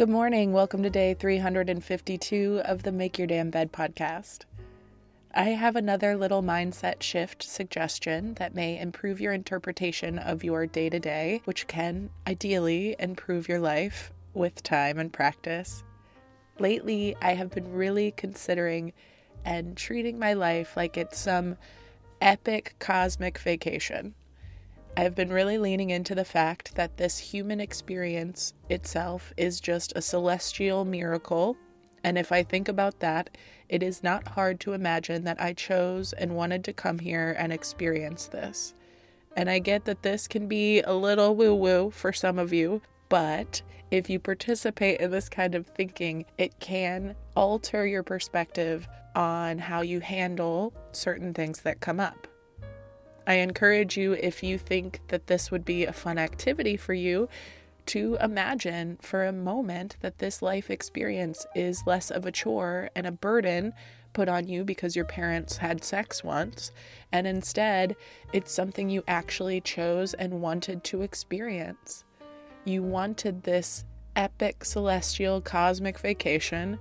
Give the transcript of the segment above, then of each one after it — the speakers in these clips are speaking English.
Good morning. Welcome to day 352 of the Make Your Damn Bed podcast. I have another little mindset shift suggestion that may improve your interpretation of your day to day, which can ideally improve your life with time and practice. Lately, I have been really considering and treating my life like it's some epic cosmic vacation. I've been really leaning into the fact that this human experience itself is just a celestial miracle. And if I think about that, it is not hard to imagine that I chose and wanted to come here and experience this. And I get that this can be a little woo woo for some of you, but if you participate in this kind of thinking, it can alter your perspective on how you handle certain things that come up. I encourage you, if you think that this would be a fun activity for you, to imagine for a moment that this life experience is less of a chore and a burden put on you because your parents had sex once, and instead it's something you actually chose and wanted to experience. You wanted this epic celestial cosmic vacation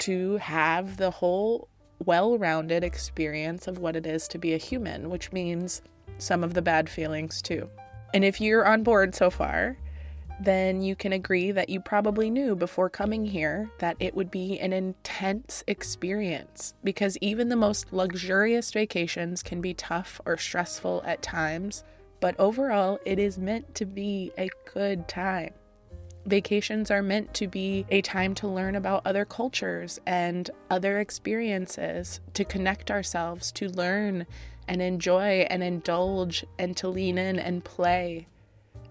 to have the whole well rounded experience of what it is to be a human, which means some of the bad feelings too. And if you're on board so far, then you can agree that you probably knew before coming here that it would be an intense experience because even the most luxurious vacations can be tough or stressful at times, but overall, it is meant to be a good time. Vacations are meant to be a time to learn about other cultures and other experiences, to connect ourselves, to learn and enjoy and indulge, and to lean in and play,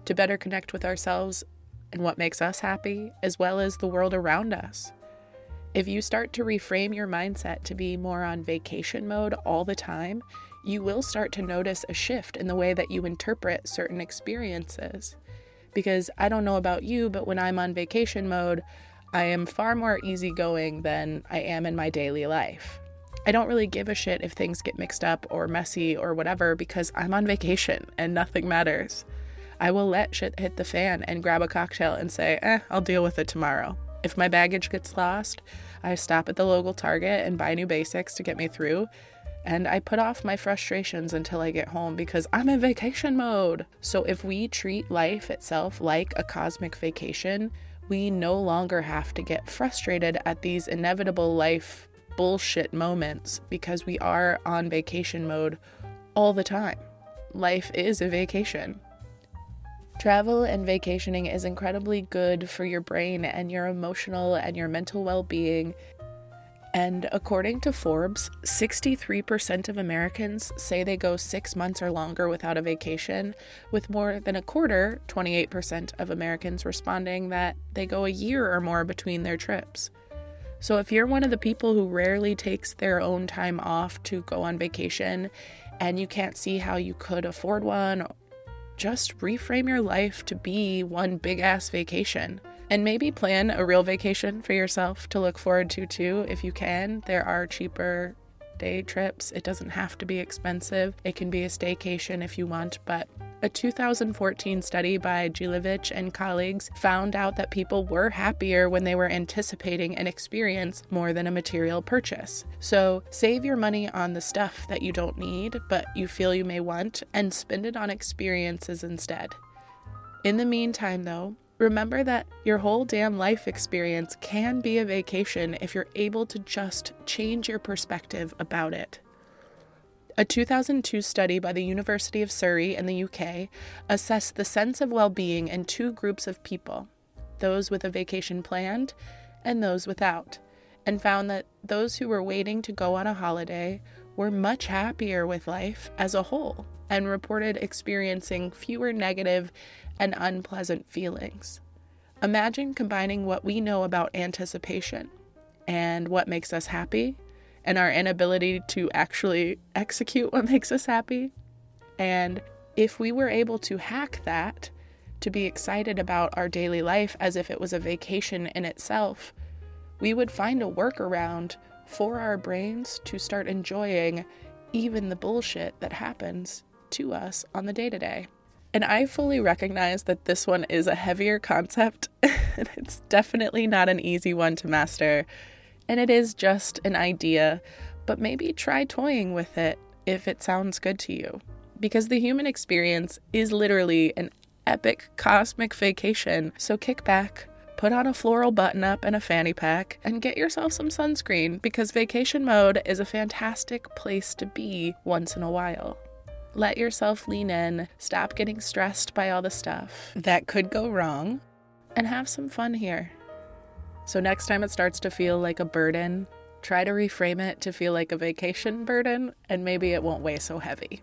to better connect with ourselves and what makes us happy, as well as the world around us. If you start to reframe your mindset to be more on vacation mode all the time, you will start to notice a shift in the way that you interpret certain experiences because I don't know about you, but when I'm on vacation mode, I am far more easygoing than I am in my daily life. I don't really give a shit if things get mixed up or messy or whatever because I'm on vacation and nothing matters. I will let shit hit the fan and grab a cocktail and say, eh, I'll deal with it tomorrow. If my baggage gets lost, I stop at the local Target and buy new basics to get me through. And I put off my frustrations until I get home because I'm in vacation mode. So if we treat life itself like a cosmic vacation, we no longer have to get frustrated at these inevitable life bullshit moments because we are on vacation mode all the time. Life is a vacation. Travel and vacationing is incredibly good for your brain and your emotional and your mental well being. And according to Forbes, 63% of Americans say they go six months or longer without a vacation, with more than a quarter, 28% of Americans responding that they go a year or more between their trips. So if you're one of the people who rarely takes their own time off to go on vacation and you can't see how you could afford one, just reframe your life to be one big ass vacation. And maybe plan a real vacation for yourself to look forward to too if you can. There are cheaper day trips. It doesn't have to be expensive. It can be a staycation if you want, but a 2014 study by Gilovich and colleagues found out that people were happier when they were anticipating an experience more than a material purchase. So save your money on the stuff that you don't need, but you feel you may want, and spend it on experiences instead. In the meantime, though, remember that your whole damn life experience can be a vacation if you're able to just change your perspective about it. A 2002 study by the University of Surrey in the UK assessed the sense of well being in two groups of people those with a vacation planned and those without, and found that those who were waiting to go on a holiday were much happier with life as a whole and reported experiencing fewer negative and unpleasant feelings. Imagine combining what we know about anticipation and what makes us happy and our inability to actually execute what makes us happy. And if we were able to hack that to be excited about our daily life as if it was a vacation in itself, we would find a workaround for our brains to start enjoying even the bullshit that happens to us on the day to day. And I fully recognize that this one is a heavier concept, and it's definitely not an easy one to master and it is just an idea, but maybe try toying with it if it sounds good to you. Because the human experience is literally an epic cosmic vacation. So kick back, put on a floral button up and a fanny pack, and get yourself some sunscreen because vacation mode is a fantastic place to be once in a while. Let yourself lean in, stop getting stressed by all the stuff that could go wrong, and have some fun here. So, next time it starts to feel like a burden, try to reframe it to feel like a vacation burden, and maybe it won't weigh so heavy.